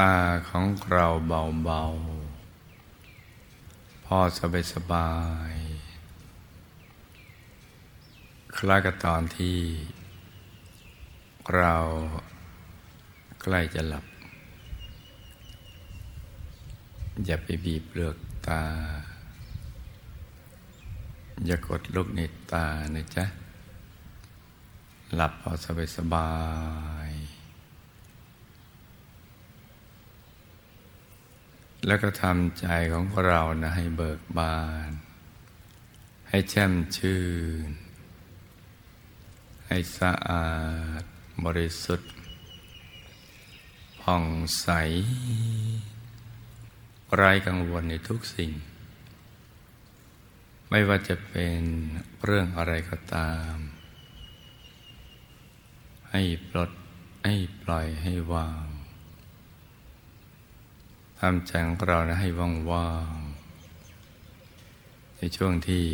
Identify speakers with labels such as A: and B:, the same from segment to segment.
A: ตาของเราเบาๆ พอสบายสบาย คล้ายกับตอนที่ เราใกล้จะหลับ อย่าไปบีบเปลือกตา อย่ากดลูกในตานะจ๊ะ หลับพอสบายสบาย แล้วก็ทำใจของเรานะให้เบิกบาน ให้แช่มชื่น ให้สะอาดบริสุทธิ์ผ่องใส ไร้กังวลในทุกสิ่ง ไม่ว่าจะเป็นเรื่องอะไรก็ตาม ให้ปลดให้ปล่อยให้วาง ทำใจของเรานะให้ว่างๆ ในช่วงที่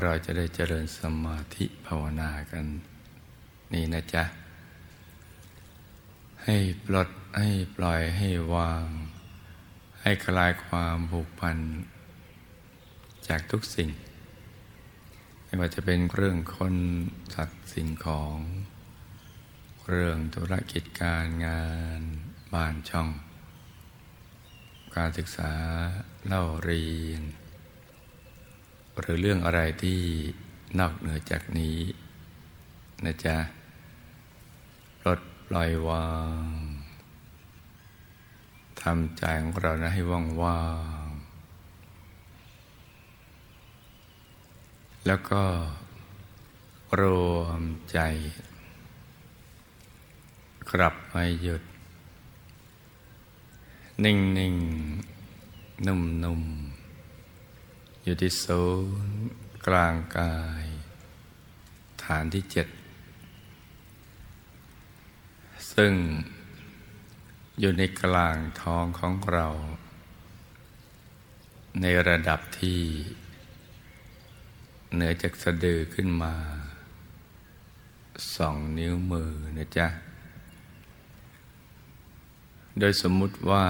A: เราจะได้เจริญสมาธิภาวนากัน นี่นะจ๊ะ ให้ปลดให้ปล่อยให้วาง ให้คลายความผูกพัน จากทุกสิ่ง ไม่ว่าจะเป็นเรื่องคนสัตว์สิ่งของ เรื่องธุรกิจการงานบ้านช่อง การศึกษาเล่าเรียน หรือเรื่องอะไรที่นอกเหนือจากนี้นะจ๊ะลดปล่อยวางทำใจของเรานะให้ว่างว่างแล้วก็รวมใจ กลับมาหยุด นิ่งนิ่งนุ่มนุ่มอยู่ที่ศูนย์กลางกาย ฐานที่เจ็ด ซึ่งอยู่ในกลางท้องของเรา ในระดับที่ เหนือจากสะดือขึ้นมาสองนิ้วมือนะจ๊ะ โดยสมมุติว่า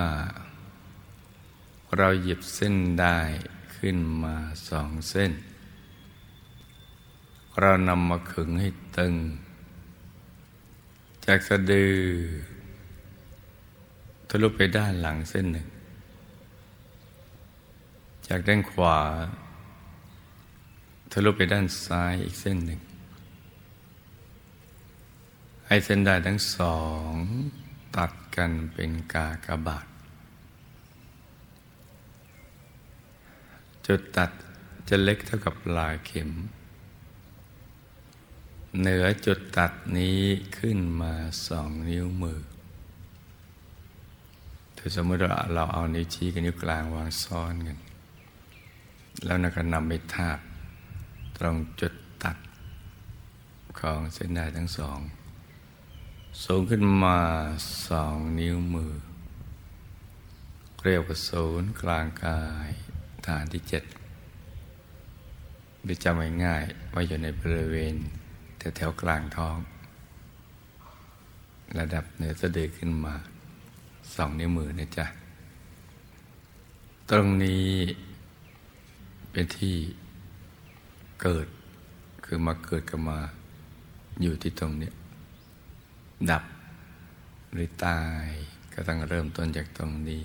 A: เราหยิบเส้นได้ขึ้นมาสองเส้น เรานำมาขึงให้ตึง จากสะดือทะลุไปด้านหลังเส้นหนึ่ง จากด้านขวาทะลุไปด้านซ้ายอีกเส้นหนึ่ง ให้เส้นได้ทั้งสอง กันเป็นกากบาท จุดตัดจะเล็กเท่ากับลายเข็ม เหนือจุดตัดนี้ขึ้นมาสองนิ้วมือถ้าสมมติว่าเราเอานิ้วชี้กับนิ้วกลางวางซ้อนกัน แล้วนักนำไปทาบตรงจุดตัดของเส้นได้ทั้งสอง สูงขึ้นมาสองนิ้วมือ เรียกว่าศูนย์กลางกายฐานที่เจ็ดหรือจำง่ายๆว่าอยู่ในบริเวณแถวแถวกลางท้อง ระดับเหนือสะดือขึ้นมาสองนิ้วมือนะจ๊ะ ตรงนี้เป็นที่เกิดคือมาเกิดกันมาอยู่ที่ตรงนี้ ดับหรือตายก็ต้องเริ่มต้นจากตรงนี้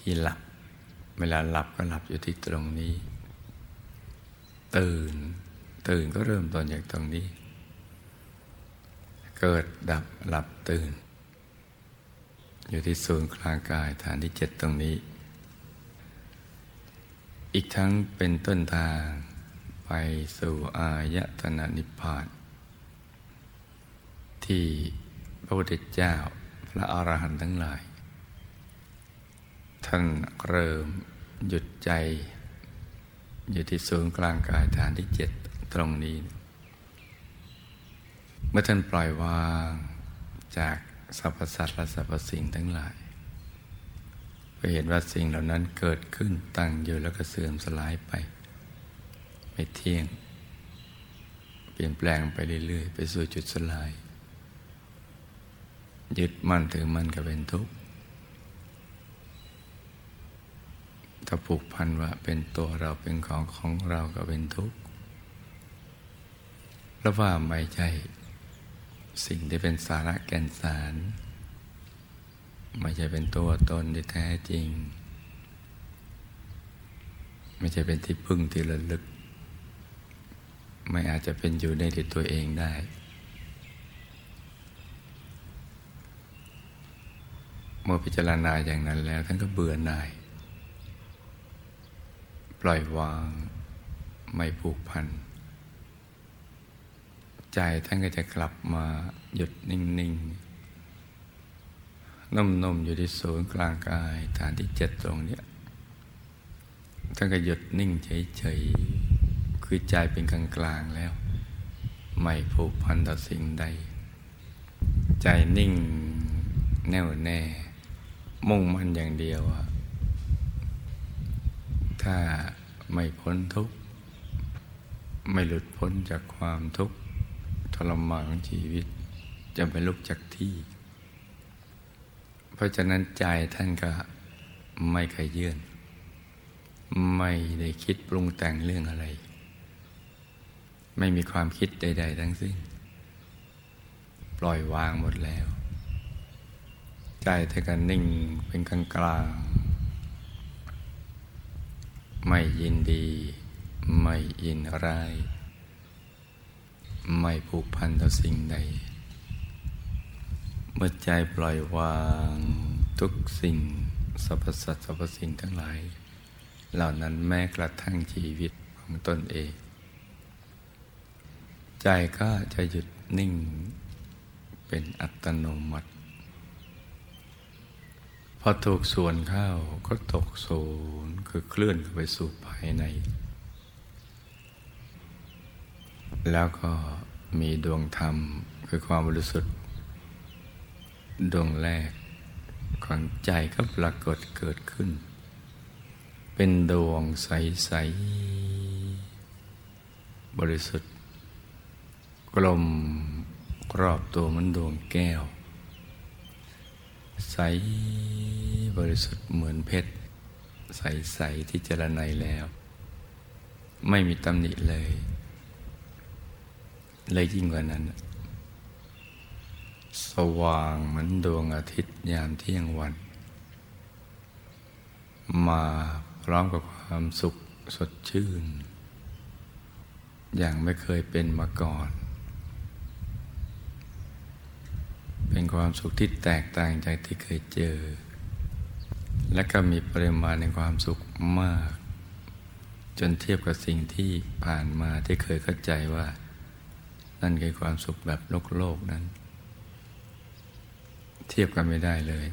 A: ที่หลับ เวลาหลับก็หลับอยู่ที่ตรงนี้ ตื่น ตื่นก็เริ่มต้นจากตรงนี้ เกิดดับหลับตื่น อยู่ที่ศูนย์กลางกายฐานที่เจ็ดตรงนี้ อีกทั้งเป็นต้นทางไปสู่อายตนะนิพพาน ที่พระพุทธเจ้าพระอรหันต์ทั้งหลาย ท่านเริ่มหยุดใจ อยู่ที่ศูนย์กลางกายฐานที่เจ็ดตรงนี้ เมื่อท่านปล่อยวางจากสรรพสัตว์และสรรพสิ่งทั้งหลายไปเห็นว่าสิ่งเหล่านั้นเกิดขึ้นตั้งอยู่แล้วก็เสื่อมสลายไป ไม่เที่ยง เปลี่ยนแปลงไปเรื่อยๆ ไปสู่จุดสลาย ยึดมั่นถือมั่นก็เป็นทุกข์ถ้าผูกพันว่าเป็นตัวเราเป็นของของเราก็เป็นทุกข์แล้วว่าไม่ใช่สิ่งที่เป็นสาระแก่นสาร ไม่ใช่เป็นตัวตนที่แท้จริง ไม่ใช่เป็นที่พึ่งที่ระลึก ไม่อาจจะเป็นอยู่ในตัวเองได้ เมื่อพิจารณาอย่างนั้นแล้ว ท่านก็เบื่อหน่าย ปล่อยวางไม่ผูกพัน ใจท่านก็จะกลับมาหยุดนิ่งๆนุ่มๆอยู่ที่ศูนย์กลางกายฐานที่เจ็ดตรงนี้ท่านก็หยุดนิ่งเฉยๆคือใจเป็นกลางๆแล้ว ไม่ผูกพันต่อสิ่งใด ใจนิ่งแน่วแน่ มุ่งมั่นอย่างเดียว ถ้าไม่พ้นทุกข์ ไม่หลุดพ้นจากความทุกข์ทรมานของชีวิต จะไปลุกจากที่ เพราะฉะนั้นใจท่านก็ไม่เคยเยื่นไม่ได้คิดปรุงแต่งเรื่องอะไร ไม่มีความคิดใด ๆ ทั้งสิ้น ปล่อยวางหมดแล้ว ใจท่านก็นิ่งเป็นกลางกลางไม่ยินดี ไม่ยินร้าย ไม่ผูกพันต่อสิ่งใด เมื่อใจปล่อยวางทุกสิ่งสรรพสัตว์สรรพสิ่งทั้งหลาย เหล่านั้นแม้กระทั่งชีวิตของตนเอง ใจก็จะหยุดนิ่งเป็นอัตโนมัติ พอถูกส่วนเข้าก็ตกศูนย์คือเคลื่อนไปสู่ภายใน แล้วก็มีดวงธรรมคือความบริสุทธิ์ ดวงแรกของใจก็ปรากฏเกิดขึ้น เป็นดวงใส ๆ บริสุทธิ์ กลมรอบตัวมันดวงแก้ว ใส บริสุทธิ์เหมือนเพชร ใส ๆ ที่เจรไนแล้ว ไม่มีตำหนิเลย เลยยิ่งกว่านั้น สว่างเหมือนดวงอาทิตย์ยามเที่ยงวัน มาพร้อมกับความสุขสดชื่น อย่างไม่เคยเป็นมาก่อน เป็นความสุขที่แตกต่างจากที่เคยเจอ และก็มีปริมาณในความสุขมาก จนเทียบกับสิ่งที่ผ่านมาที่เคยเข้าใจว่า นั่นคือความสุขแบบโลกโลกนั้น เทียบกันไม่ได้เลย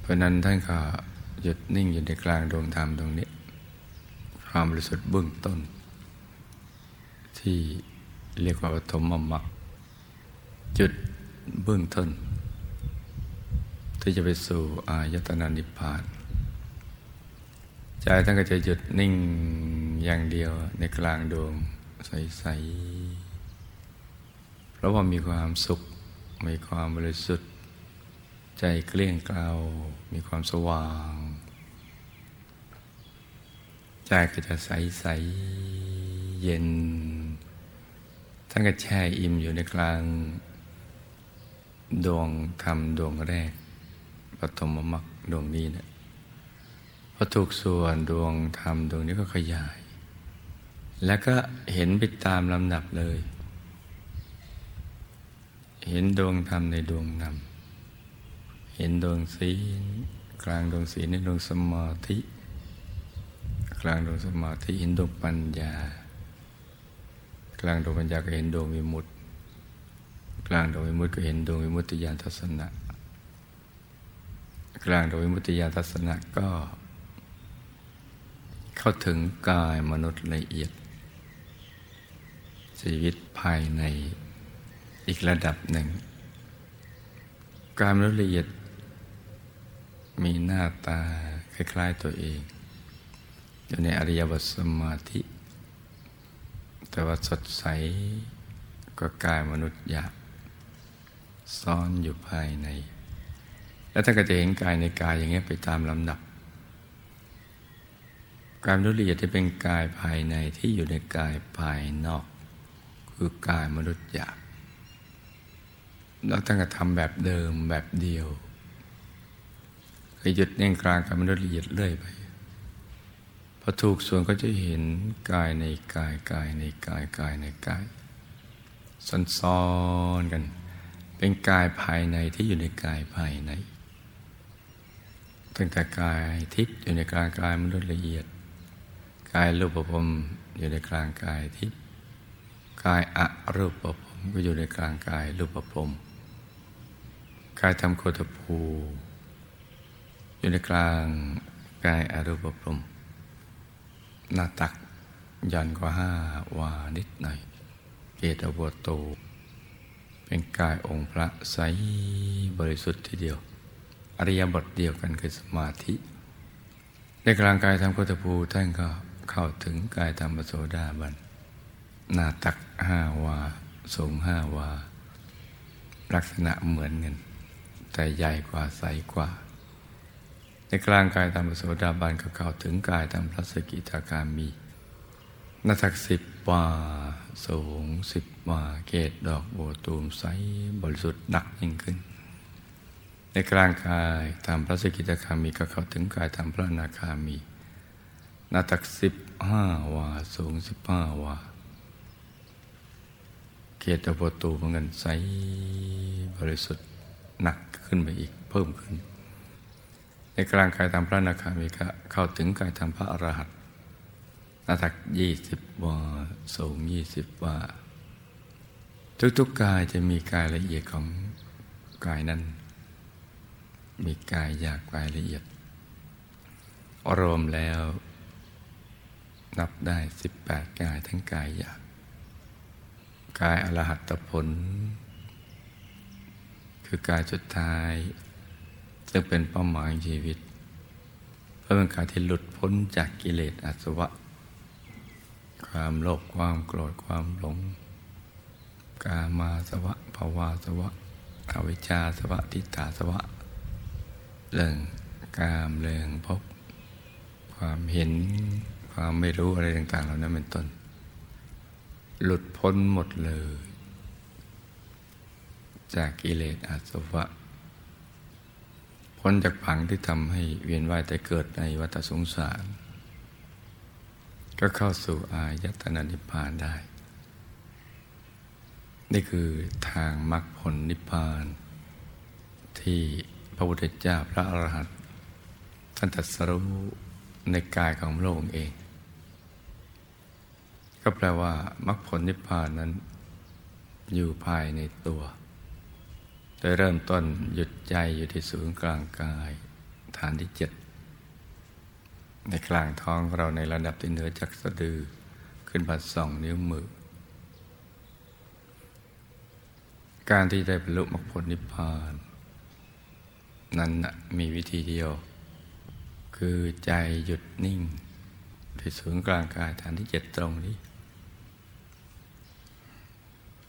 A: เพราะนั้นท่านก็หยุดนิ่งอยู่ในกลางดวงธรรมตรงนี้ ความบริสุทธิ์เบื้องต้น ที่เรียกว่าปฐมมมรรคจุดเบื้องต้น ที่จะไปสู่อายตนานิพพาน ใจท่านก็จะหยุดนิ่งอย่างเดียวในกลางดวงใส ๆ เพราะว่ามีความสุข มีความบริสุทธิ์ ใจเกลี้ยงเกลามีความสว่าง ใจก็จะใส ๆ เย็นทั้งก็แช่อิ่มอยู่ในกลางดวงธรรมดวงแรก ปฐมมรรคดวงนี้เนะี่ยพอถูกส่วนดวงธรรมดวงนี้ก็ขยาย แล้วก็เห็นไปตามลำดับเลย เห็นดวงธรรมในดวงนำเห็นดวงศีลกลางดวงศีลในดวงสมาธิ กลางดวงสมาธิเห็นดวงปัญญา กลางดวงปัญญาก็เห็นดวงวิมุตติ กลางดวงวิมุตติก็เห็นดวงวิมุตติญาณทัศนะ กลางโดวงวิมุติญาทัศนะก็ เข้าถึงกายมนุษย์ละเอียด ชีวิตภายในอีกระดับหนึ่ง กายมนุษย์ละเอียด มีหน้าตาคล้ายๆตัวเอง อยู่ในอริยบทสมาธิ แต่ว่าสดใสก็กายมนุษย์หยาบซ่อนอยู่ภายใน แล้วท่านก็จะเห็นกายในกายอย่างเงี้ยไปตามลำดับ กายมนุษย์ละเอียดจะเป็นกายภายในที่อยู่ในกายภายนอก คือกายมนุษย์หยาบแล้วตั้งแต่ทำแบบเดิมแบบเดียวหยุดเน่งกลางกายมนุษย์ละเอียดเรื่อยไปพอถูกส่วนก็จะเห็นกายในกายกายในกายกายในกายซ้อนๆกัน เป็นกายภายในที่อยู่ในกายภายใน ตั้งแต่กายทิพย์อยู่ในกลางกายมนุษย์ละเอียด กายรูปภพอยู่ในกลางกายทิพย์กายอรูปภพก็อยู่ในกลางกายรูปภพกายทำโคตภูอยู่ในกลางกายอรูปภพหน้าตักยันกว่าห้าวานิดหน่อยเกตอวโต เป็นกายองค์พระใสบริสุทธิ์ทีเดียว อริยบทเดียวกันคือสมาธิ ในกลางกายทำโคตภูท่านก็เข้าถึงกายธรรมโสดาบัน หน้าตักห้าวา สูงห้าวา ลักษณะเหมือนกัน แต่ใหญ่กว่าใสกว่า ในกลางกายธรรมโสดาบันก็เข้าถึงกายธรรมพระสกิทาการมีหน้าตักสิบวาสูงสิบวาเกตดอกโบตูมใสบริสุทธิ์หนักยิ่งขึ้น ในกลางกายธรรมพระสกิทาคามีก็เข้าถึงกายธรรมพระนาคามีหน้าตักสิบห้าวาสูงสิบห้าวาเกียรติประตูเหมือนกันใสบริสุทธิ์หนักขึ้นไปอีกเพิ่มขึ้น ในกลางกายธรรมพระนาคามีก็เข้าถึงกายธรรมพระอรหันต์หน้าตักยี่สิบวาสูงยี่สิบวาทุกๆกายจะมีกายละเอียดของกายนั้น มีกายอยากกายละเอียด รวมแล้ว นับได้สิบแปดกายทั้งกายหยาบกายอรหัตผล คือกายสุดท้าย ซึ่งเป็นเป้าหมายชีวิต เพื่อเป็นการที่หลุดพ้นจากกิเลสอาสวะ ความโลภความโกรธความหลง กามาสวะภาวาสวะอวิชชาสวะทิฏฐาสวะ เรื่องกามเรื่องพบ ความเห็นความไม่รู้อะไรต่าง ๆ เหล่านั้นเป็นต้น หลุดพ้นหมดเลย จากกิเลสอาสวะ พ้นจากผังที่ทำให้เวียนว่ายแต่เกิดในวัฏสงสาร ก็เข้าสู่อายตนะนิพพานได้ นี่คือทางมรรคผลนิพพานที่ พระพุทธเจ้าพระอรหันต์ท่านตรัสรู้ในกายของพระองค์เอง ก็แปลว่ามรรคผลนิพพานนั้น อยู่ภายในตัว โดยเริ่มต้นหยุดใจอยู่ที่ศูนย์กลางกาย ฐานที่เจ็ดในกลางท้องเราในระดับที่เหนือจากสะดือขึ้นมาสองนิ้วมือ การที่ได้บรรลุมรรคผลนิพพาน นั้นมีวิธีเดียว คือใจหยุดนิ่งที่ศูนย์กลางกายฐานที่เจ็ดตรงนี้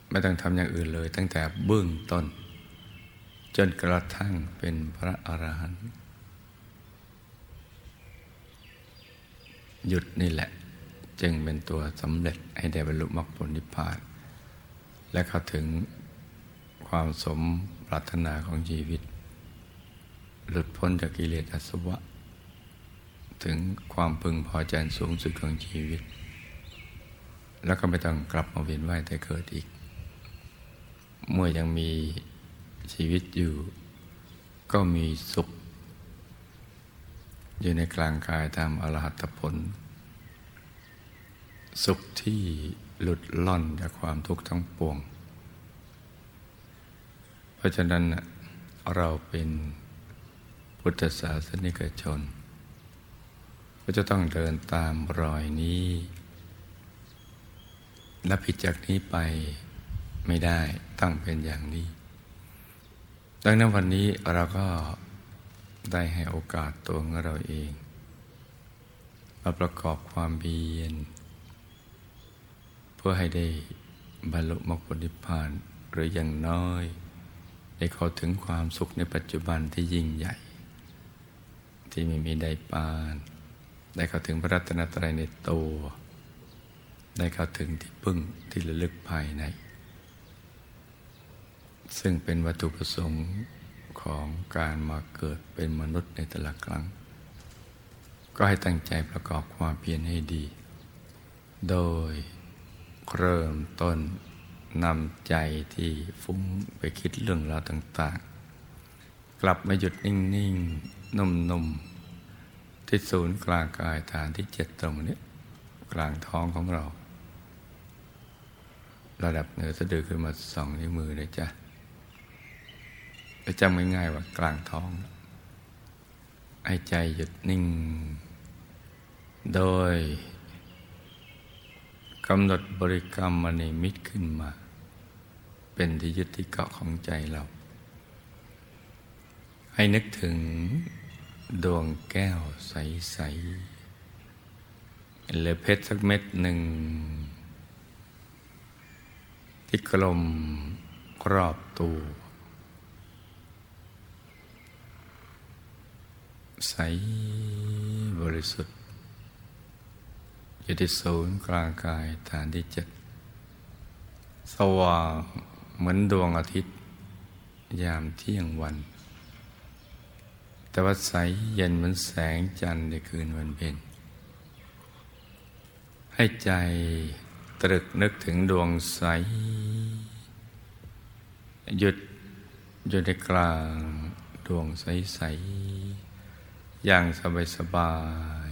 A: ไม่ต้องทำอย่างอื่นเลย ตั้งแต่เบื้องต้น จนกระทั่งเป็นพระอรหันต์หยุดนี่แหละ จึงเป็นตัวสำเร็จให้ได้บรรลุมรรคผลนิพพาน และเข้าถึงความสมปรารถนาของชีวิต หลุดพ้นจากกิเลสอาสวะ ถึงความพึงพอใจสูงสุดของชีวิต แล้วก็ไม่ต้องกลับมาเวียนว่ายแต่เกิดอีก เมื่อยังมีชีวิตอยู่ ก็มีสุข อยู่ในกลางกายตามอรหัตผล สุขที่หลุดล่อนจากความทุกข์ทั้งปวง เพราะฉะนั้นเราเป็น พุทธศาสนิกชน ก็จะต้องเดินตามรอยนี้ และผิดจากนี้ไปไม่ได้ต้องเป็นอย่างนี้ ดังนั้นวันนี้เราก็ได้ให้โอกาสตัวของเราเองมาประกอบความเบียน เพื่อให้ได้บรรลุมรรคผลนิพพานหรืออย่างน้อย ได้เข้าถึงความสุขในปัจจุบันที่ยิ่งใหญ่ ที่ไม่มีใดปาน ได้เข้าถึงพระรัตนตรัยในตัว ได้เข้าถึงที่พึ่งที่ระลึกภายใน ซึ่งเป็นวัตถุประสงค์ของการมาเกิดเป็นมนุษย์ในแต่ละครั้ง ก็ให้ตั้งใจประกอบความเพียรให้ดี โดยเริ่มต้นนำใจที่ฟุ้งไปคิดเรื่องราวต่าง ๆ กลับมาหยุดนิ่ง ๆ นุ่มๆ ที่ศูนย์กลางกายฐานที่เจ็ดตรงนี้กลางท้องของเรา ระดับเหนือสะดือขึ้นมาสองนิ้วมือเลยจ้ะจำง่ายๆว่ากลางท้องให้ใจหยุดนิ่ง โดยกำหนดบริกรรมมณีมิตขึ้นมา เป็นที่ยึดที่เกาะของใจเรา ให้นึกถึง ดวงแก้วใส ๆ เหรือเพชรสักเม็ดหนึ่ง ที่กลมรอบตัว ใสบริสุทธิ์อยู่ที่ศูนย์กลางกายฐานที่เจ็ดสว่างเหมือนดวงอาทิตย์ ยามเที่ยงวัน แต่ว่าใสเย็นเหมือนแสงจันทร์ในคืนวันเพ็ญให้ใจตรึกนึกถึงดวงใส หยุดอยู่ในกลางดวงใส ๆ อย่างสบายสบาย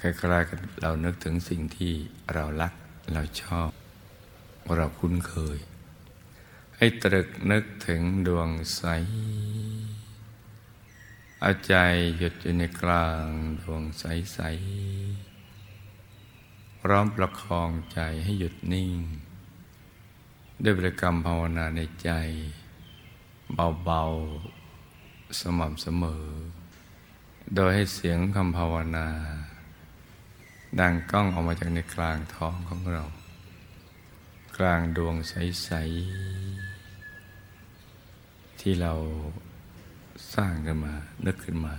A: คล้ายๆกับเรานึกถึงสิ่งที่เรารัก เราชอบ เราคุ้นเคย ให้ตรึกนึกถึงดวงใส เอาใจหยุดอยู่ในกลางดวงใสๆพร้อมประคองใจให้หยุดนิ่ง ด้วยบริกรรมภาวนาในใจ เบาๆ สม่ำเสมอ โดยให้เสียงคำภาวนา ดังก้องออกมาจากในกลางท้องของเรา กลางดวงใสๆ ที่เราสร้างขึ้นมา นึกขึ้นมา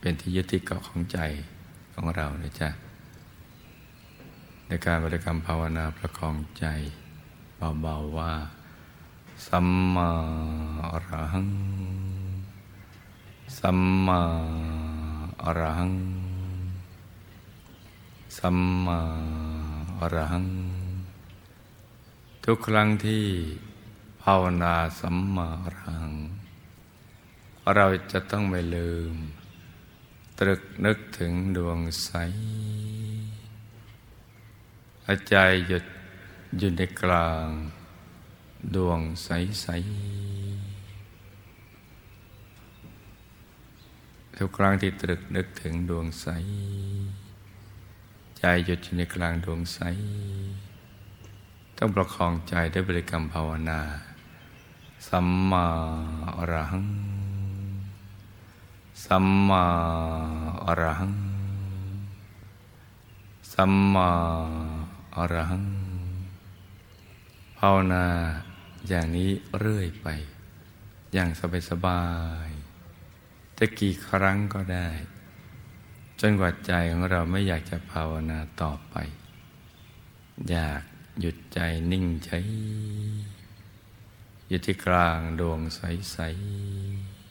A: เป็นที่ยึดที่เกาะของใจของเรานะจ๊ะในการบริกรรมภาวนาประคองใจเบาๆว่า สัมมาอรหัง สัมมาอรหัง สัมมาอรหัง ทุกครั้งที่ ภาวนาสัมมารัง เราจะต้องไม่ลืม ตรึกนึกถึงดวงใสอาใจหยุดอยู่ในกลาง ดวงใสใสทุกครั้งที่ตรึกนึกถึงดวงใส ใจหยุดอยู่ในกลางดวงใส ต้องประคองใจด้วยบริกรรมภาวนา สัมมาอรหัง สัมมาอรหัง สัมมาอรหัง ภาวนาอย่างนี้เรื่อยไป อย่างสบายๆจะกี่ครั้งก็ได้ จนกว่าใจของเราไม่อยากจะภาวนาต่อไป อยากหยุดใจนิ่งใช้ อยู่ที่กลางดวงใส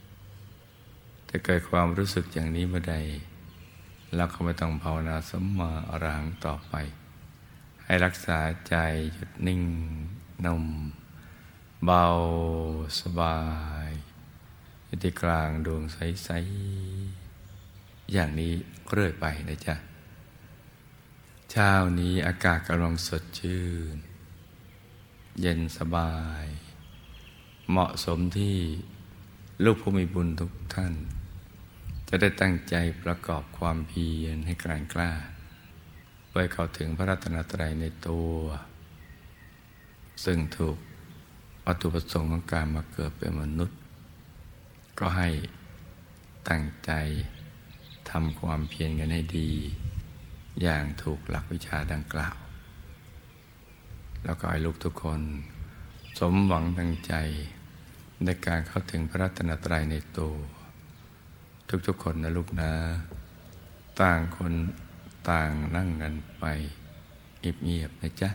A: ๆถ้าเกิดความรู้สึกอย่างนี้เมื่อใดเราก็ไม่ต้องภาวนาสมมาอรหังต่อไป ให้รักษาใจหยุดนิ่งนุ่มเบาสบายอยู่ที่กลางดวงใสๆอย่างนี้เรื่อยไปนะจ๊ะเช้านี้อากาศกำลังสดชื่น เย็นสบาย เหมาะสมที่ลูกผู้มีบุญทุกท่าน จะได้ตั้งใจประกอบความเพียรให้กลางกล้าเพื่อเข้าถึงพระรัตนตรัยในตัว ซึ่งถูกวัตถุประสงค์ของการมาเกิดเป็นมนุษย์ ก็ให้ตั้งใจทำความเพียรกันให้ดี อย่างถูกหลักวิชาดังกล่าว แล้วก็ให้ลูกทุกคน สมหวังดังใจ ในการเข้าถึงพระรัตนตรัยในตัว ทุกๆคนนะลูกนะ ต่างคนต่างนั่งกันไปเงียบๆนะจ๊ะ